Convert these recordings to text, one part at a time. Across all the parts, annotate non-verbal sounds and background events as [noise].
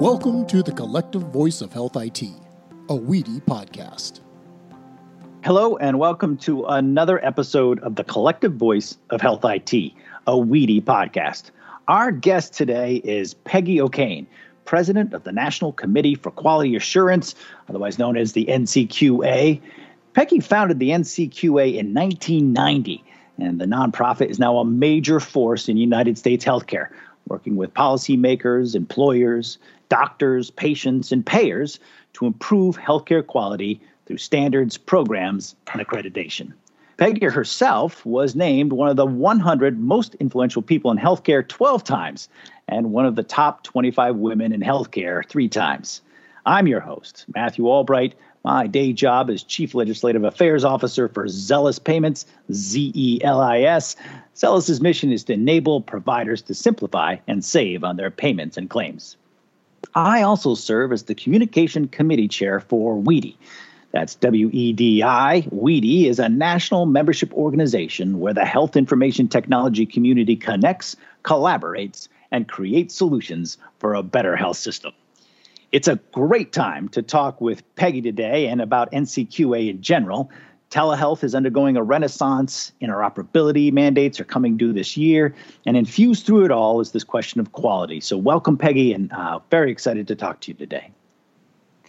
Welcome to the Collective Voice of Health IT, a WEDI podcast. Hello, and welcome to another episode of the Collective Voice of Health IT, a WEDI podcast. Our guest today is Peggy O'Kane, president of the National Committee for Quality Assurance, otherwise known as the NCQA. Peggy founded the NCQA in 1990, and the nonprofit is now a major force in United States healthcare, working with policymakers, employers, doctors, patients, and payers to improve healthcare quality through standards, programs, and accreditation. Peggy herself was named one of the 100 most influential people in healthcare 12 times and one of the top 25 women in healthcare three times. I'm your host, Matthew Albright. My day job is Chief Legislative Affairs Officer for Zelis Payments, Z E L I S. Zelis's mission is to enable providers to simplify and save on their payments and claims. I also serve as the Communication Committee Chair for WEDI. That's. WEDI is a national membership organization where the health information technology community connects, collaborates, and creates solutions for a better health system. It's a great time to talk with Peggy today and about NCQA in general. Telehealth is undergoing a renaissance. Interoperability mandates are coming due this year. And infused through it all is this question of quality. So, welcome, Peggy, and uh, very excited to talk to you today.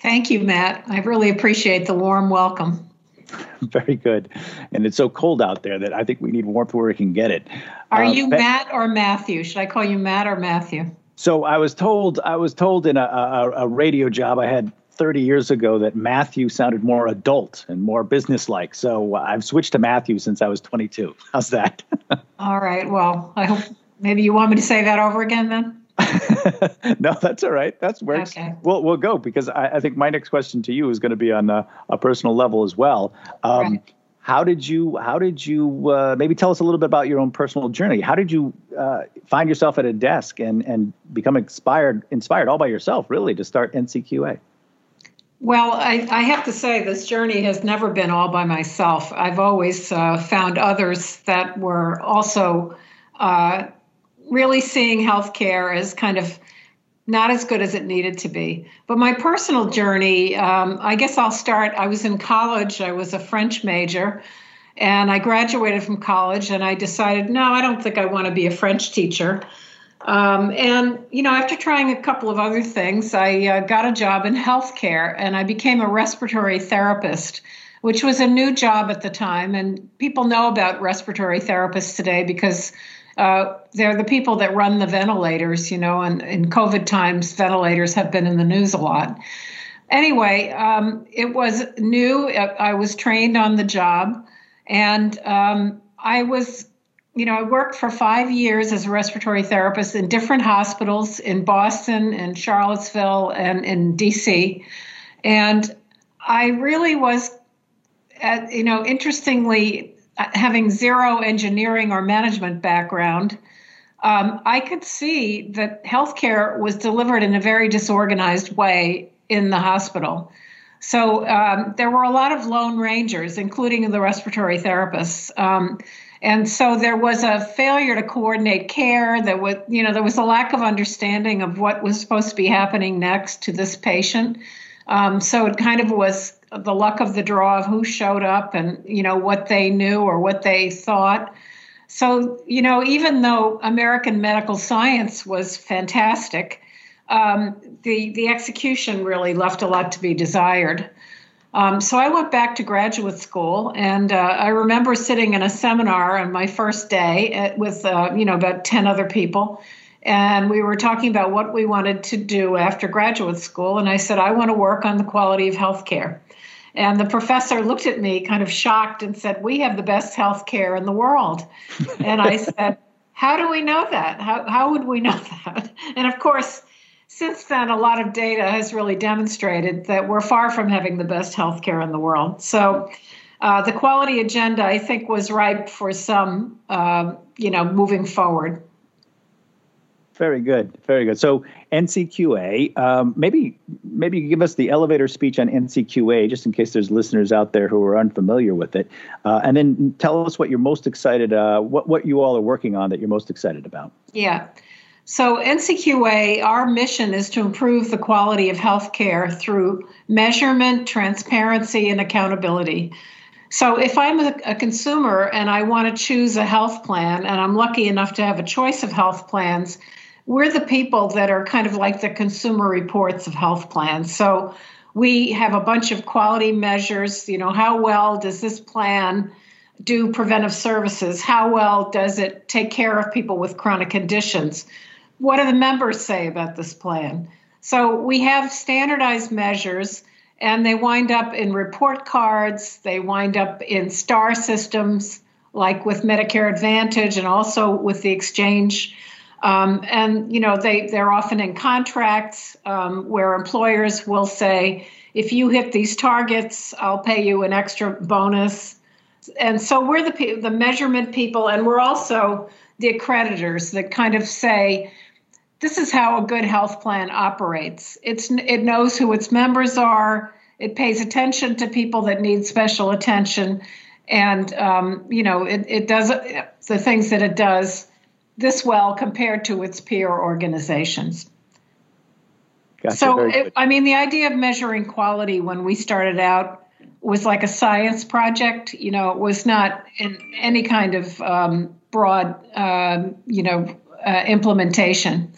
Thank you, Matt. I really appreciate the warm welcome. [laughs] Very good. And it's so cold out there that I think we need warmth where we can get it. Are uh, you Pe- Matt or Matthew? Should I call you Matt or Matthew? So I was told I was told in a, a, a radio job I had 30 years ago that Matthew sounded more adult and more businesslike. So I've switched to Matthew since I was 22. How's that? [laughs] All right. Well, I hope maybe you want me to say that over again then. [laughs] no, that's all right. That's where okay. we'll we'll go because I, I, think my next question to you is going to be on a, a personal level as well. Um, right. How did you How did you uh, maybe tell us a little bit about your own personal journey? How did you uh, find yourself at a desk and and become inspired inspired all by yourself, really, to start NCQA? Well, I, I, have to say, this journey has never been all by myself. I've always uh, found others that were also uh, really seeing healthcare as kind of not as good as it needed to be. But my personal journey, um, I guess I'll start. I was in college, I was a French major, and I graduated from college, and I decided, no, I don't think I want to be a French teacher. Um, and, you know, after trying a couple of other things, I uh, got a job in healthcare and I became a respiratory therapist, which was a new job at the time. And people know about respiratory therapists today because uh, they're the people that run the ventilators, you know, and in COVID times, ventilators have been in the news a lot. Anyway, um, it was new. I was trained on the job. And um, I was you know, I worked for five years as a respiratory therapist in different hospitals in Boston and Charlottesville and in DC. And I really was, at, uh, you know, interestingly, uh, having zero engineering or management background, um, I could see that healthcare was delivered in a very disorganized way in the hospital. So um, there were a lot of lone rangers, including the respiratory therapists. Um, and so there was a failure to coordinate care there was you know there was a lack of understanding of what was supposed to be happening next to this patient. Um, so it kind of was the luck of the draw of who showed up and you know what they knew or what they thought. So you know even though american medical science was fantastic um, the the execution really left a lot to be desired um, so I went back to graduate school, and uh, I remember sitting in a seminar on my first day at, with uh, you know about ten other people, and we were talking about what we wanted to do after graduate school. And I said I want to work on the quality of healthcare. And the professor looked at me kind of shocked and said, "We have the best healthcare in the world." and I [laughs] said, "How do we know that? How how would we know [laughs] that?" And of course since then, a lot of data has really demonstrated that we're far from having the best healthcare in the world. So, uh, the quality agenda, I think, was ripe for some, uh, you know, moving forward. Very good, very good. So NCQA, um, maybe maybe you give us the elevator speech on NCQA, just in case there's listeners out there who are unfamiliar with it, uh, and then tell us what you're most excited, uh, what what you all are working on that you're most excited about. Yeah. So, NCQA, our mission is to improve the quality of healthcare through measurement, transparency, and accountability. So, if I'm a, a, consumer and I want to choose a health plan, and I'm lucky enough to have a choice of health plans, we're the people that are kind of like the consumer reports of health plans. So, we have a bunch of quality measures. You know, how well does this plan do preventive services? How well does it take care of people with chronic conditions? What do the members say about this plan? So we have standardized measures and they wind up in report cards, they wind up in star systems like with Medicare Advantage and also with the exchange. Um, and you know they they're often in contracts um, where employers will say if you hit these targets i'll pay you an extra bonus and so we're the the measurement people and we're also the accreditors that kind of say this is how a good health plan operates. It's it knows who its members are. It pays attention to people that need special attention, and um, you know it, it does the things that it does this well compared to its peer organizations. Gotcha, so, it, I mean, the idea of measuring quality when we started out was like a science project. You know, it was not in any kind of um, broad, uh, you know, uh, implementation.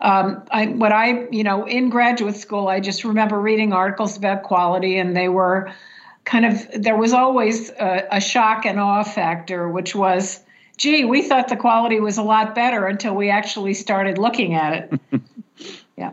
Um, I, what I, you know, in graduate school, I just remember reading articles about quality, and they were kind of there was always a, a shock and awe factor, which was, gee, we thought the quality was a lot better until we actually started looking at it. [laughs] yeah,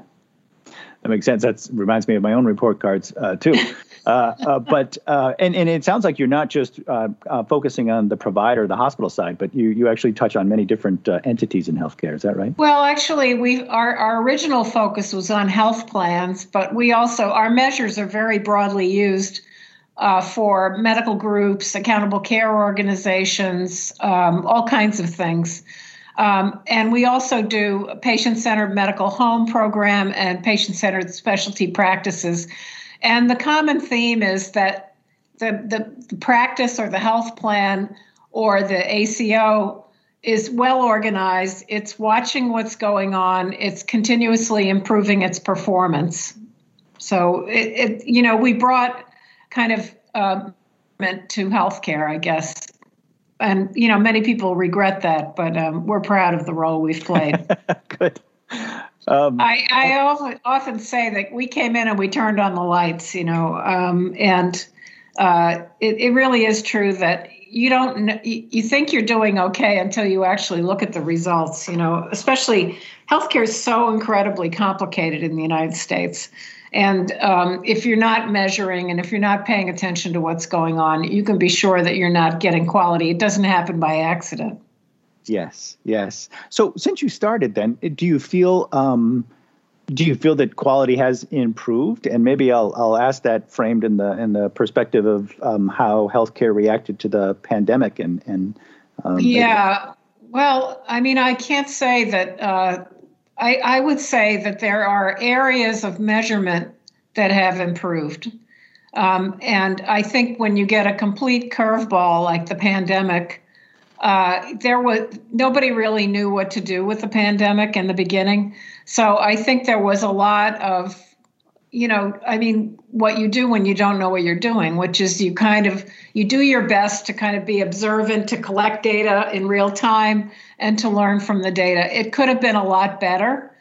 that makes sense. That reminds me of my own report cards uh, too. [laughs] Uh, uh, but uh, and and it sounds like you're not just uh, uh, focusing on the provider, the hospital side, but you you actually touch on many different entities in healthcare. Is that right? Well, actually, we our our original focus was on health plans, but we also our measures are very broadly used. for medical groups, accountable care organizations, um, all kinds of things. Um, and we also do patient centered medical home program and patient centered specialty practices. And the common theme is that the, the, the practice or the health plan or the ACO is well organized, it's watching what's going on, it's continuously improving its performance. So, it, it you know, we brought kind of um, to healthcare, I guess. And, you know, many people regret that, but um, we're proud of the role we've played. [laughs] Good. Um, I, I often, say that we came in and we turned on the lights, you know, um, and uh, it, it really is true that you don't you think you're doing okay until you actually look at the results you know especially healthcare is so incredibly complicated in the united states. And um, if you're not measuring and if you're not paying attention to what's going on you can be sure that you're not getting quality. It doesn't happen by accident Yes, yes. So since you started, then do you feel um, do you feel that quality has improved? And maybe I'll I'll ask that framed in the in the perspective of um, how healthcare reacted to the pandemic and and um, yeah. Well, I mean, I can't say that. Uh, I I would say that there are areas of measurement that have improved. Um, and I think when you get a complete curveball like the pandemic, uh, there was nobody really knew what to do with the pandemic in the beginning. So I think there was a lot of, you know, I mean, what you do when you don't know what you're doing, which is you kind of you do your best to kind of be observant, to collect data in real time, and to learn from the data. It could have been a lot better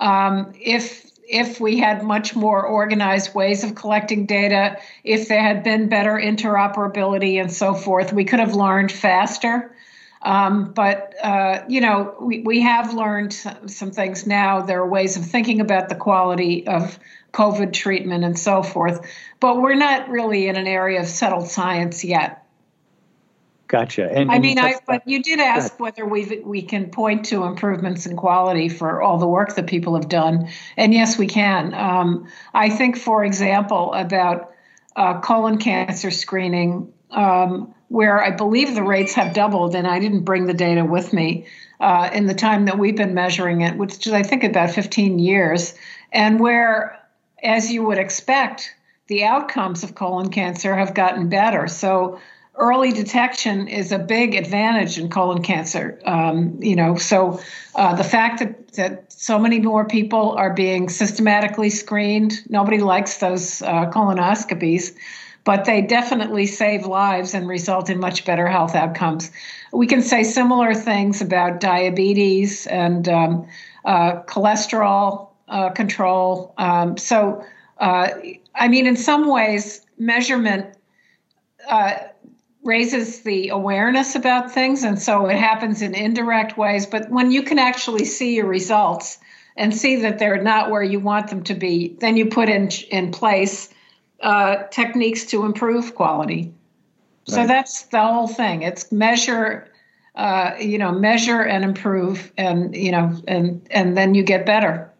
um, if if we had much more organized ways of collecting data, if there had been better interoperability and so forth, we could have learned faster. Um, but, uh, you know, we, we have learned some things now. There are ways of thinking about the quality of COVID treatment and so forth. But we're not really in an area of settled science yet. Gotcha. And, I mean, I, but you did ask whether we we can point to improvements in quality for all the work that people have done, and yes, we can. Um, I think, for example, about uh, colon cancer screening. Um, where I believe the rates have doubled, and I didn't bring the data with me uh, in the time that we've been measuring it, which is, I think, about 15 years, and where, as you would expect, the outcomes of colon cancer have gotten better. So, early detection is a big advantage in colon cancer. Um, you know, so uh, the fact that, that so many more people are being systematically screened, nobody likes those uh, colonoscopies, but they definitely save lives and result in much better health outcomes. We can say similar things about diabetes and um, uh, cholesterol uh, control. Um, so, uh, I mean, in some ways, measurement uh, raises the awareness about things and so it happens in indirect ways but when you can actually see your results and see that they're not where you want them to be then you put in in place uh, techniques to improve quality. Right. so that's the whole thing. It's measure uh, you know measure and improve and you know and and then you get better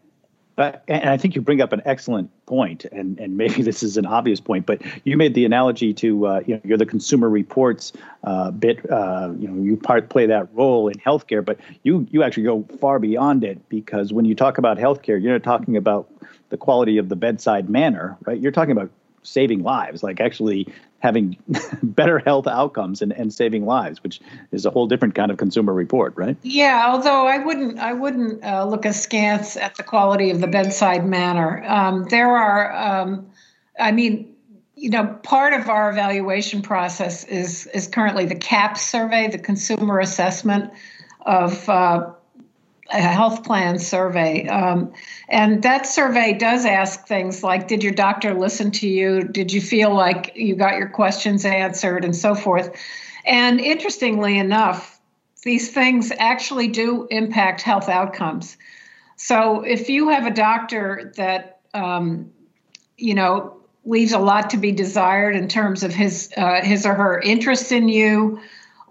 and I think you bring up an excellent point, and, and maybe this is an obvious point, but you made the analogy to uh, you know you're the Consumer Reports uh, bit. Uh, you know you part play that role in healthcare, but you you actually go far beyond it because when you talk about healthcare, you're not talking about the quality of the bedside manner, right? You're talking about saving lives, like actually having [laughs] better health outcomes and, and saving lives, which is a whole different kind of consumer report, right? Yeah, although I wouldn't I wouldn't uh, look askance at the quality of the bedside manner. Um, there are, um, I mean, you know, part of our evaluation process is is currently the CAHPS survey, the consumer assessment of uh, a health plan survey. Um, and that survey does ask things like Did your doctor listen to you? Did you feel like you got your questions answered? And so forth. And interestingly enough, these things actually do impact health outcomes. So if you have a doctor that, um, you know, leaves a lot to be desired in terms of his uh, his or her interest in you,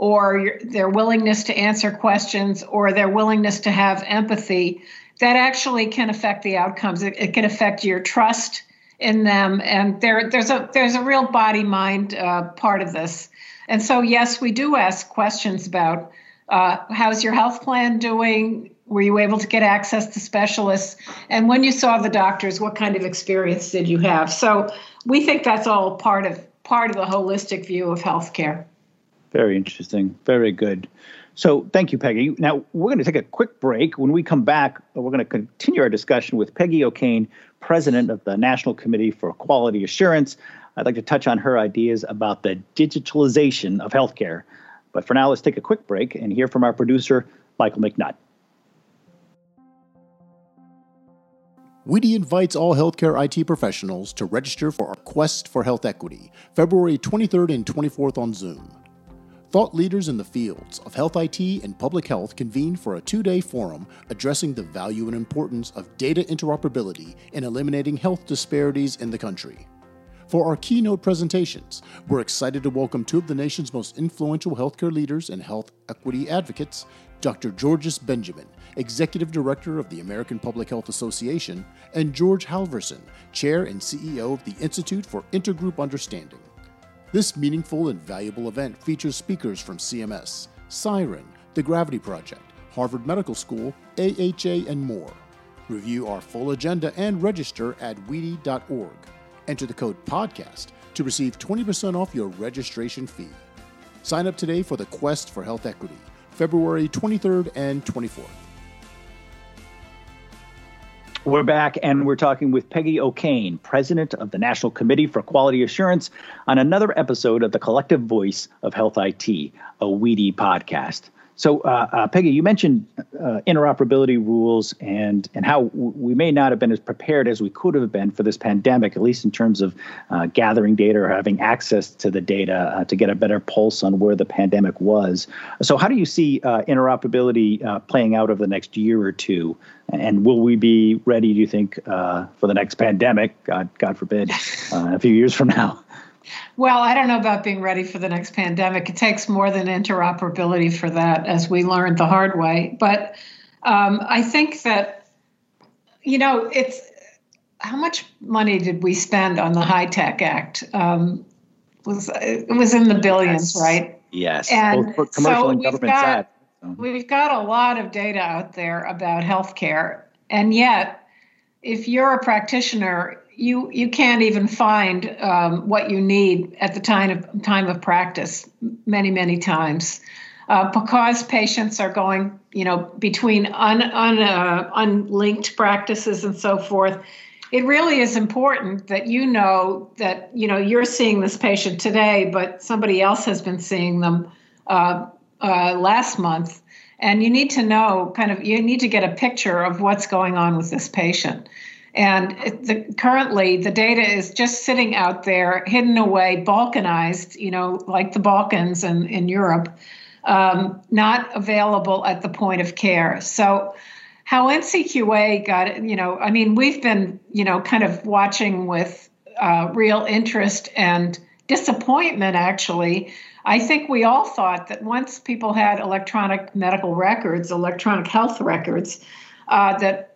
or your, their willingness to answer questions or their willingness to have empathy, that actually can affect the outcomes. It, it can affect your trust in them, and there, there's a there's a real body mind uh, part of this. And so, yes, we do ask questions about uh, how's your health plan doing. Were you able to get access to specialists? And when you saw the doctors, what kind of experience did you have? So we think that's all part of part of the holistic view of healthcare. Very interesting. Very good. So thank you, Peggy. Now we're going to take a quick break. When we come back, we're going to continue our discussion with Peggy O'Kane, president of the National Committee for Quality Assurance. I'd like to touch on her ideas about the digitalization of healthcare. But for now, let's take a quick break and hear from our producer, Michael McNutt. WEDI invites all healthcare IT professionals to register for our Quest for Health Equity, February 23rd and 24th on Zoom. Thought leaders in the fields of health IT and public health convened for a two day forum addressing the value and importance of data interoperability in eliminating health disparities in the country. For our keynote presentations, we're excited to welcome two of the nation's most influential healthcare leaders and health equity advocates Dr. Georges Benjamin, Executive Director of the American Public Health Association, and George Halvorson, Chair and CEO of the Institute for Intergroup Understanding. This meaningful and valuable event features speakers from CMS, Siren, the Gravity Project, Harvard Medical School, AHA, and more. Review our full agenda and register at wedi.org. Enter the code PODCAST to receive 20% off your registration fee. Sign up today for the Quest for Health Equity, February 23rd and 24th. We're back and we're talking with Peggy O'Kane, president of the National Committee for Quality Assurance, on another episode of the Collective Voice of Health IT, a WEDI podcast. So, uh, uh, Peggy, you mentioned uh, interoperability rules and and how w- we may not have been as prepared as we could have been for this pandemic, at least in terms of uh, gathering data or having access to the data uh, to get a better pulse on where the pandemic was. So, how do you see uh, interoperability playing out over the next year or two? And will we be ready, do you think, for the next pandemic? God, God forbid, a few years from now. Well, I don't know about being ready for the next pandemic. It takes more than interoperability for that, as we learned the hard way. But um, I think that, you know, it's how much money did we spend on the HITECH Act? Um, was it was in the billions, yes. right? Yes, and both for commercial so and government got, side. So. We've got a lot of data out there about healthcare, and yet, if you're a practitioner, you you can't even find um, what you need at the time of time of practice many many times. Uh, because patients are going you know between un, un uh, unlinked practices and so forth it really is important that you know that you know you're seeing this patient today but somebody else has been seeing them uh, uh last month. And you need to know kind of you need to get a picture of what's going on with this patient and the, currently, the data is just sitting out there, hidden away, balkanized, you know, like the Balkans and in Europe, um, not available at the point of care. So, how NCQA got you know, I mean, we've been, you know, kind of watching with uh, real interest and disappointment, actually. I think we all thought that once people had electronic medical records, electronic health records, uh, that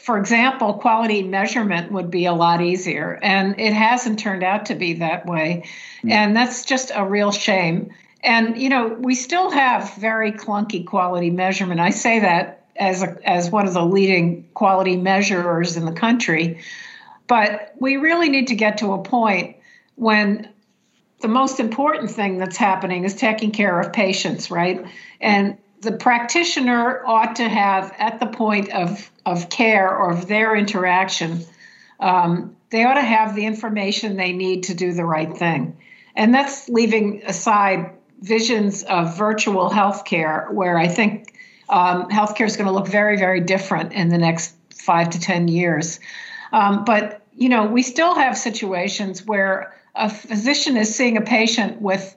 for example, quality measurement would be a lot easier. And it hasn't turned out to be that way. Mm. And that's just a real shame. And, you know, we still have very clunky quality measurement. I say that as, a, as one of the leading quality measurers in the country. But we really need to get to a point when the most important thing that's happening is taking care of patients, right? And the practitioner ought to have at the point of, of care or of their interaction, um, they ought to have the information they need to do the right thing. And that's leaving aside visions of virtual healthcare, where I think um, healthcare is going to look very, very different in the next five to 10 years. Um, but, you know, we still have situations where a physician is seeing a patient with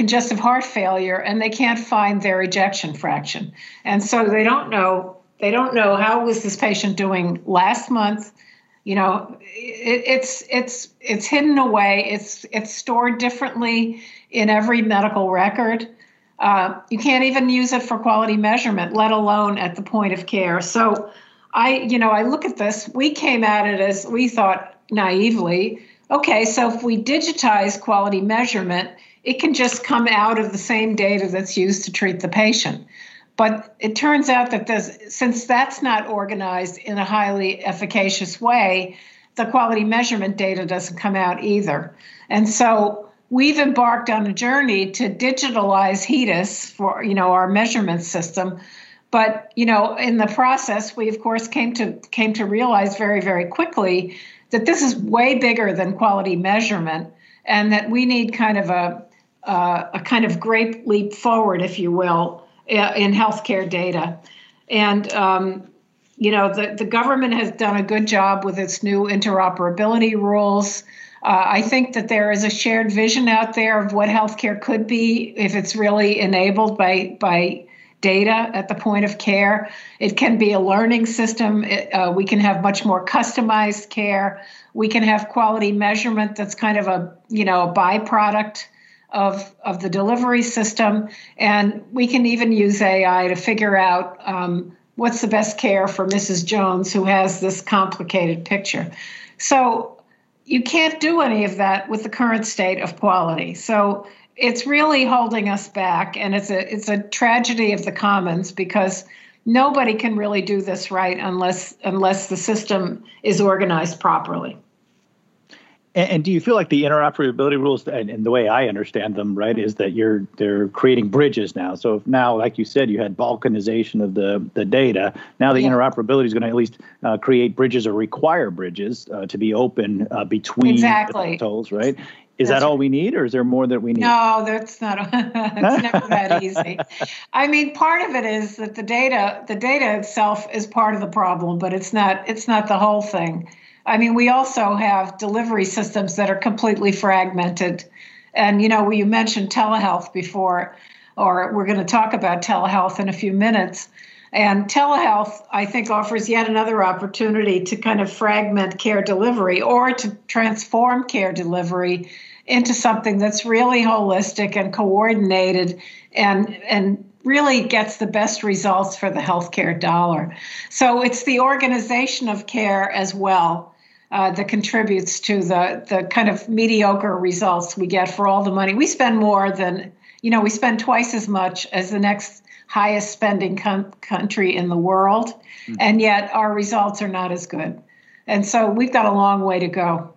congestive heart failure and they can't find their ejection fraction. And so they don't know they don't know how was this patient doing last month. You know, it, it's it's it's hidden away. It's it's stored differently in every medical record. Uh, you can't even use it for quality measurement, let alone at the point of care. So, I you know I look at this. We came at it as we thought naively. Okay, so if we digitize quality measurement, it can just come out of the same data that's used to treat the patient. But it turns out that since that's not organized in a highly efficacious way, the quality measurement data doesn't come out either. And so we've embarked on a journey to digitalize HEDIS for you know our measurement system. But you know, in the process, we of course came to came to realize very very quickly that this is way bigger than quality measurement, and that we need kind of a uh, a kind of great leap forward, if you will, in healthcare data. And um, you know, the, the government has done a good job with its new interoperability rules. Uh, I think that there is a shared vision out there of what healthcare could be if it's really enabled by by data at the point of care. It can be a learning system. It, uh, we can have much more customized care. We can have quality measurement that's kind of a you know a byproduct of, of the delivery system. And we can even use AI to figure out um, what's the best care for Mrs. Jones, who has this complicated picture. So you can't do any of that with the current state of quality. So it's really holding us back, and it's a it's a tragedy of the commons because nobody can really do this right unless unless the system is organized properly. And, and, do you feel like the interoperability rules, and, and, the way I understand them, right, is that you're they're creating bridges now. So if now, like you said, you had balkanization of the the data. Now the yeah. interoperability is going to at least uh, create bridges or require bridges uh, to be open uh, between exactly. tolls, right? Is that's that all we need, or is there more that we need? No, that's not. [laughs] it's never that easy. I mean, part of it is that the data, the data itself, is part of the problem, but it's not. It's not the whole thing. I mean, we also have delivery systems that are completely fragmented. And, you know, you mentioned telehealth before, or we're going to talk about telehealth in a few minutes. And telehealth, I think, offers yet another opportunity to kind of fragment care delivery or to transform care delivery into something that's really holistic and coordinated and, and really gets the best results for the healthcare dollar. So it's the organization of care as well uh, that contributes to the the kind of mediocre results we get for all the money we spend more than you know we spend twice as much as the next highest spending com- country in the world, mm-hmm. and yet our results are not as good. And so we've got a long way to go.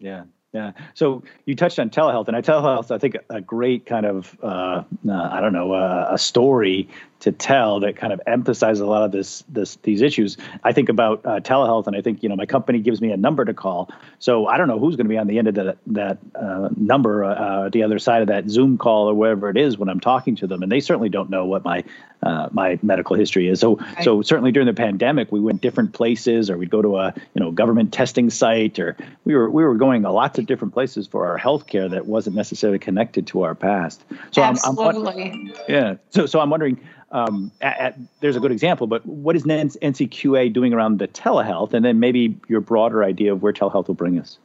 Yeah. Yeah. So you touched on telehealth, and I telehealth, I think a great kind of, uh, uh, I don't know, uh, a story to tell that kind of emphasizes a lot of this, this, these issues. I think about uh, telehealth, and I think you know my company gives me a number to call. So I don't know who's going to be on the end of that that uh, number, uh, the other side of that Zoom call or wherever it is when I'm talking to them, and they certainly don't know what my uh, my medical history is. So, right. so certainly during the pandemic, we went different places, or we'd go to a you know government testing site, or we were we were going to lots of different places for our healthcare that wasn't necessarily connected to our past. So Absolutely. I'm, I'm yeah. So, so I'm wondering. Um, at, at, there's a good example, but what is NCQA doing around the telehealth, and then maybe your broader idea of where telehealth will bring us?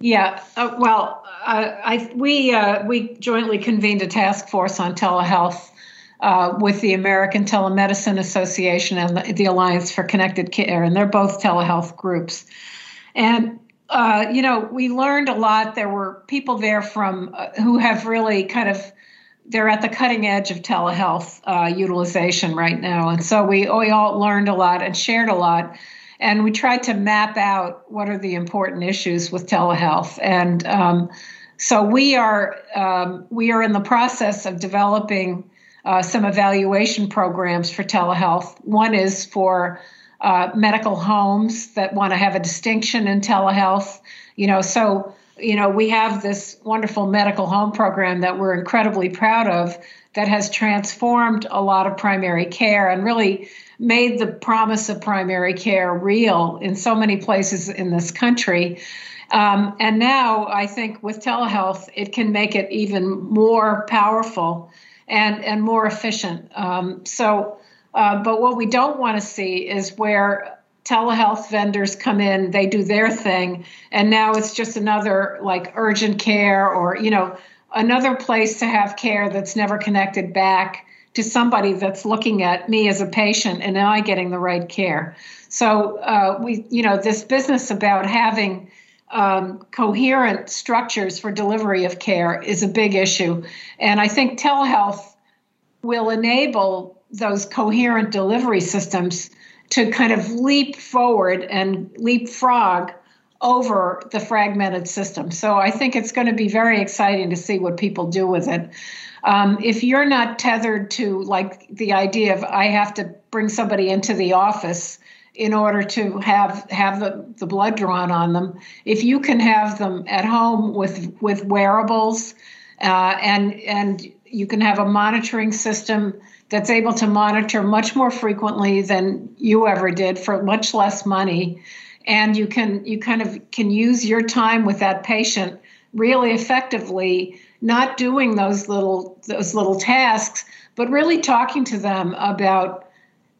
Yeah, uh, well, uh, I, we uh, we jointly convened a task force on telehealth uh, with the American Telemedicine Association and the, the, Alliance for Connected Care, and they're both telehealth groups. And uh, you know, we learned a lot. There were people there from uh, who have really kind of they're at the cutting edge of telehealth uh, utilization right now, and so we we all learned a lot and shared a lot. And we tried to map out what are the important issues with telehealth, and um, so we are um, we are in the process of developing uh, some evaluation programs for telehealth. One is for uh, medical homes that want to have a distinction in telehealth. You know, so you know we have this wonderful medical home program that we're incredibly proud of that has transformed a lot of primary care and really made the promise of primary care real in so many places in this country. Um, and now I think with telehealth, it can make it even more powerful and and more efficient. Um, so, uh, but what we don't want to see is where telehealth vendors come in, they do their thing, and now it's just another like urgent care or you know another place to have care that's never connected back to somebody that's looking at me as a patient and am I getting the right care? So uh, we, you know, this business about having um, coherent structures for delivery of care is a big issue. And I think telehealth will enable those coherent delivery systems to kind of leap forward and leapfrog over the fragmented system. So I think it's going to be very exciting to see what people do with it. Um, if you're not tethered to like the idea of I have to bring somebody into the office in order to have have the, the blood drawn on them. If you can have them at home with with wearables, uh, and and you can have a monitoring system that's able to monitor much more frequently than you ever did for much less money, and you can you kind of can use your time with that patient really effectively, not doing those little those little tasks, but really talking to them about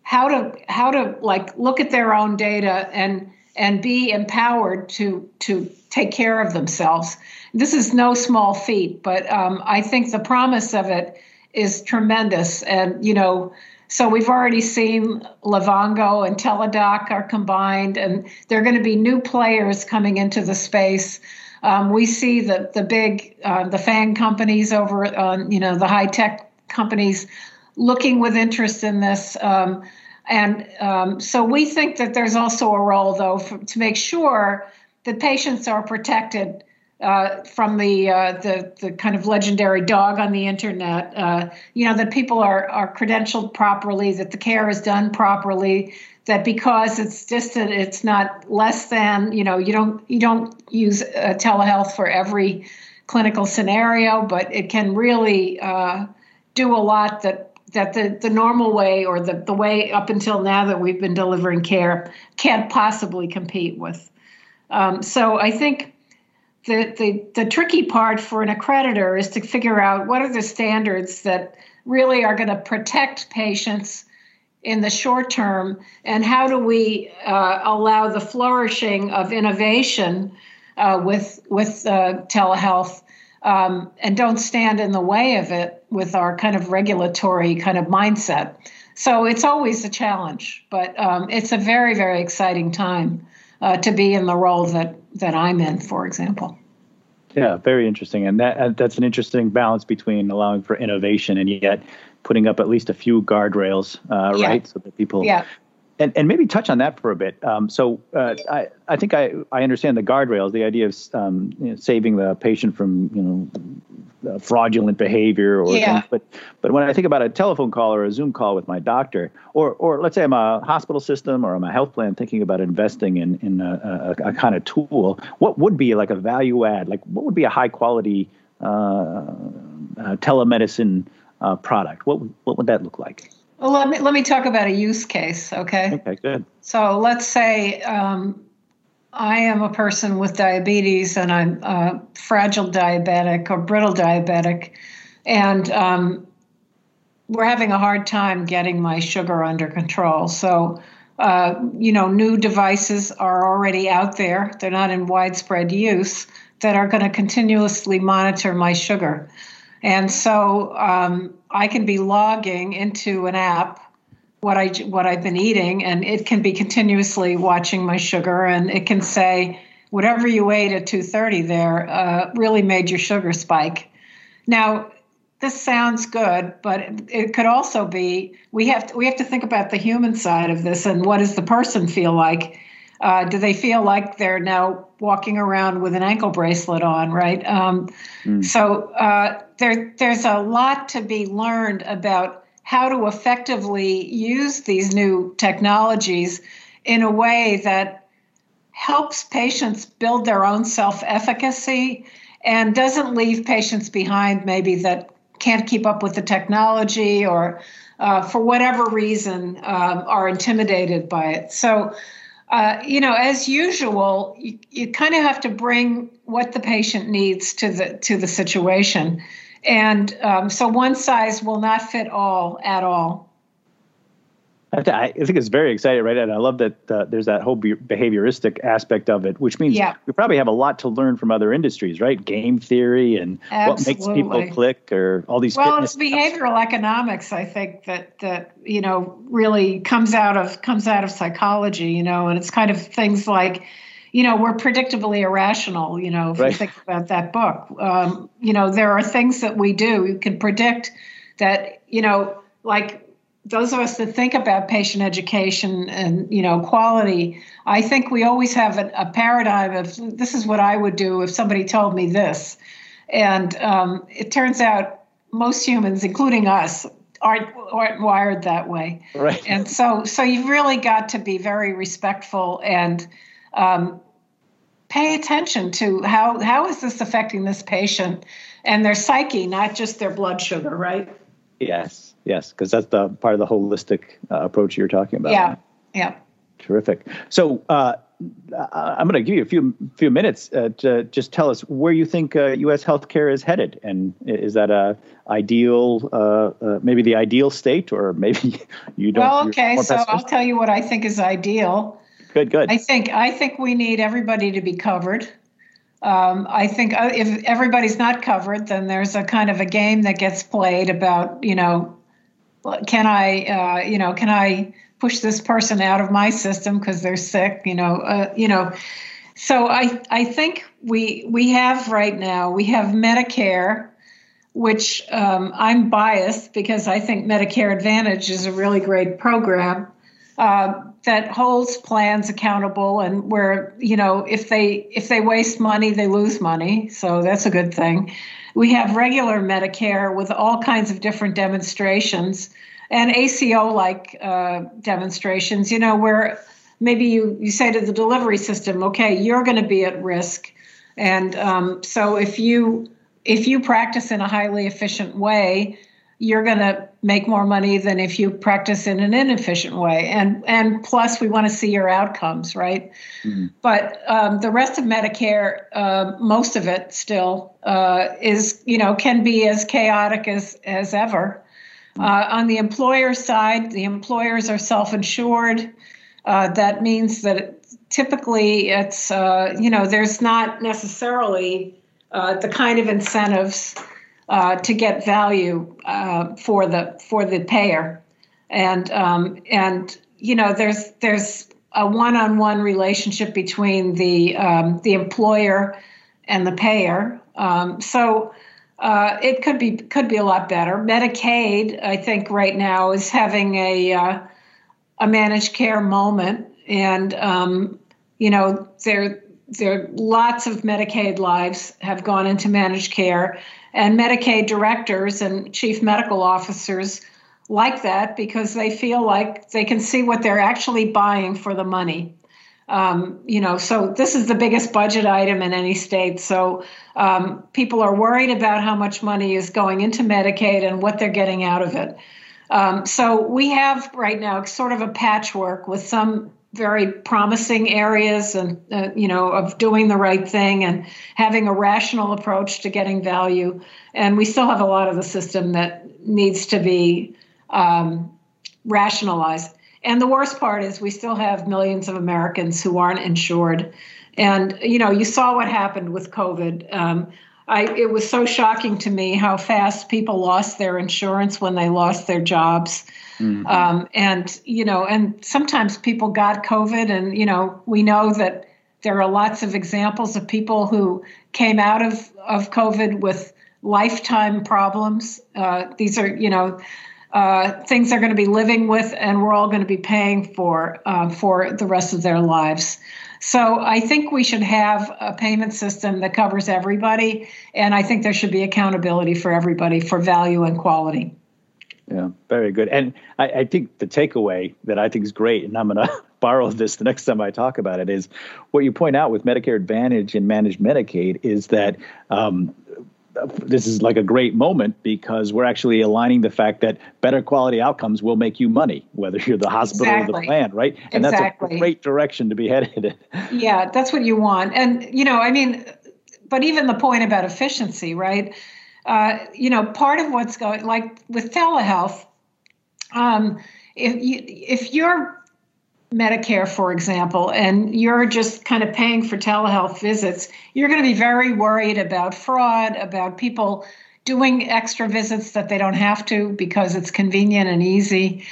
how to how to like look at their own data and and be empowered to to take care of themselves. This is no small feat, but um, I think the promise of it is tremendous. And you know, so we've already seen Livongo and Teladoc are combined, and there are going to be new players coming into the space. Um, we see the the big uh, the FANG companies over on you know the high tech companies looking with interest in this. Um, and um, so we think that there's also a role, though, for, to make sure that patients are protected uh, from the, uh, the the kind of legendary dog on the internet. Uh, you know that people are are credentialed properly, that the care is done properly, that because it's distant, it's not less than. You know, you don't you don't use uh, telehealth for every clinical scenario, but it can really uh, do a lot that that the, the normal way or the, the way up until now that we've been delivering care can't possibly compete with. Um, so I think the, the, the tricky part for an accreditor is to figure out what are the standards that really are going to protect patients in the short term and how do we uh, allow the flourishing of innovation uh, with, with uh, telehealth um, and don't stand in the way of it with our kind of regulatory kind of mindset. So it's always a challenge, but um, it's a very, very exciting time uh, to be in the role that that I'm in, for example. Yeah, very interesting, and that that's an interesting balance between allowing for innovation and yet putting up at least a few guardrails, uh, yeah. right, so that people yeah and, and maybe touch on that for a bit. Um, so uh, I, I think I, I understand the guardrails, the idea of um, you know, saving the patient from you know fraudulent behavior or yeah. things. But but when I think about a telephone call or a Zoom call with my doctor, or or let's say I'm a hospital system or I'm a health plan thinking about investing in in a, a, a kind of tool, what would be like a value add? Like what would be a high quality uh, uh, telemedicine uh, product? What what would that look like? Well, let me let me talk about a use case. Okay. Okay. Good. So let's say um, I am a person with diabetes and I'm a fragile diabetic or brittle diabetic, and um, we're having a hard time getting my sugar under control. So. Uh, you know, new devices are already out there. They're not in widespread use that are going to continuously monitor my sugar. And so um, I can be logging into an app what I what I've been eating, and it can be continuously watching my sugar, and it can say whatever you ate at 2:30 there uh, really made your sugar spike. Now, this sounds good, but it, could also be we have to, we have to think about the human side of this, and what does the person feel like? Uh, do they feel like they're now walking around with an ankle bracelet on, right? Um, mm. So uh, there, there's a lot to be learned about how to effectively use these new technologies in a way that helps patients build their own self efficacy and doesn't leave patients behind, maybe that can't keep up with the technology or uh, for whatever reason um, are intimidated by it. So uh, you know, as usual, you, you kind of have to bring what the patient needs to the to the situation, and um, so one size will not fit all at all. I think it's very exciting, right? And I love that uh, there's that whole behavioristic aspect of it, which means yeah. we probably have a lot to learn from other industries, right? Game theory and Absolutely. what makes people click, or all these. Well, it's behavioral economics. I think that that you know really comes out of comes out of psychology, you know, and it's kind of things like. You know, we're predictably irrational. You know, if right. you think about that book, um, you know, there are things that we do. You can predict that. You know, like those of us that think about patient education and you know quality i think we always have a, a paradigm of this is what i would do if somebody told me this. And um, it turns out most humans including us aren't aren't wired that way. Right. And so so you've really got to be very respectful and um, pay attention to how how is this affecting this patient and their psyche not just their blood sugar right? Yes yes, because that's the part of the holistic uh, approach you're talking about. Yeah, yeah. Terrific. So uh, I'm going to give you a few few minutes uh, to just tell us where you think U.S. Uh, healthcare is headed, and is that a ideal, uh, uh, maybe the ideal state, or maybe [laughs] you don't? Well, okay. So I'll tell you what I think is ideal. Good, good. I think I think we need everybody to be covered. Um, I think if everybody's not covered, then there's a kind of a game that gets played about, you know, can I, uh, you know, can I push this person out of my system because they're sick? You know, uh, you know. So I, I think we we have right now we have Medicare, which um, I'm biased because I think Medicare Advantage is a really great program uh, that holds plans accountable and where you know if they if they waste money they lose money. So that's a good thing. We have regular Medicare with all kinds of different demonstrations and ACO like uh, demonstrations, you know, where maybe you, you say to the delivery system, okay, you're going to be at risk. And um, so if you if you practice in a highly efficient way, you're going to make more money than if you practice in an inefficient way. And and plus, we want to see your outcomes, right? Mm-hmm. But um, the rest of Medicare, uh, most of it still uh, is, you know, can be as chaotic as as ever. Mm-hmm. Uh, on the employer side, the employers are self-insured. Uh, that means that typically it's, uh, you know, there's not necessarily uh, the kind of incentives uh, to get value uh, for the for the payer, and um, and you know there's there's a one-on-one relationship between the um, the employer and the payer. Um, so uh, it could be could be a lot better. Medicaid, I think, right now is having a uh, a managed care moment, and um, you know there there lots of Medicaid lives have gone into managed care, and Medicaid directors and chief medical officers like that because they feel like they can see what they're actually buying for the money. Um, you know, so this is the biggest budget item in any state. So um, people are worried about how much money is going into Medicaid and what they're getting out of it. Um, so we have right now sort of a patchwork with some very promising areas and uh, you know of doing the right thing and having a rational approach to getting value. And we still have a lot of the system that needs to be um, rationalized. And the worst part is we still have millions of americans who aren't insured. And you know you saw what happened with covid. Um, I, it was so shocking to me how fast people lost their insurance when they lost their jobs. Mm-hmm. Um, and, you know, and sometimes people got COVID, and, you know, we know that there are lots of examples of people who came out of, of COVID with lifetime problems. Uh, these are, you know, uh, things they're going to be living with, and we're all going to be paying for uh, for the rest of their lives. So I think we should have a payment system that covers everybody, and I think there should be accountability for everybody for value and quality. Yeah, very good. And I, I think the takeaway that I think is great, and I'm going [laughs] to borrow this the next time I talk about it, is what you point out with Medicare Advantage and managed Medicaid is that um, this is like a great moment because we're actually aligning the fact that better quality outcomes will make you money, whether you're the hospital exactly. or the plan, right? And exactly. that's a great direction to be headed. yeah, that's what you want. And, you know, I mean, but even the point about efficiency, right? Uh, you know, part of what's going, like with telehealth, um, if you if you're Medicare, for example, and you're just kind of paying for telehealth visits, you're going to be very worried about fraud, about people doing extra visits that they don't have to because it's convenient and easy.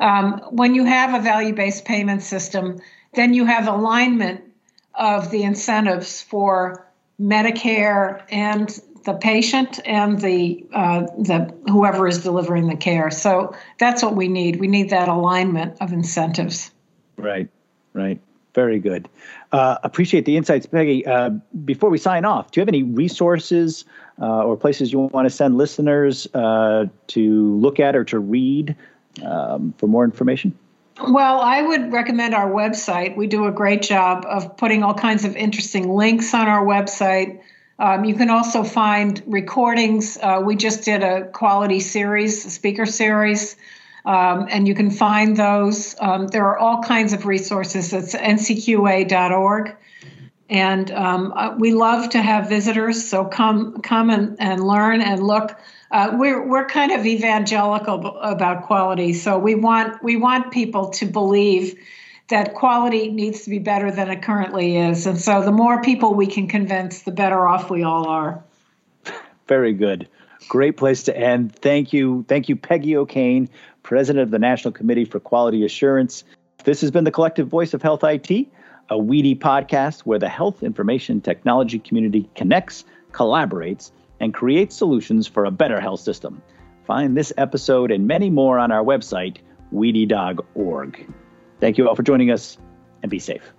Um, when you have a value based payment system, then you have alignment of the incentives for Medicare and the patient and the uh, the whoever is delivering the care. So that's what we need. We need that alignment of incentives. Right, right. Very good. Uh, appreciate the insights, Peggy. Uh, before we sign off, do you have any resources uh, or places you want to send listeners uh, to look at or to read um, for more information? Well, I would recommend our website. We do a great job of putting all kinds of interesting links on our website. Um, you can also find recordings. Uh, we just did a quality series, a speaker series um, and you can find those. Um, there are all kinds of resources. It's ncqa.org. And um, uh, we love to have visitors, so come come and, and learn and look. Uh, we're we're kind of evangelical about quality, so we want we want people to believe that quality needs to be better than it currently is, and so the more people we can convince, the better off we all are. Very good. Great place to end. Thank you. Thank you, Peggy O'Kane, president of the National Committee for Quality Assurance. This has been the collective voice of Health IT, a WEDI podcast where the health information technology community connects, collaborates, and creates solutions for a better health system. Find this episode and many more on our website, wedi.org. Thank you all for joining us, and be safe.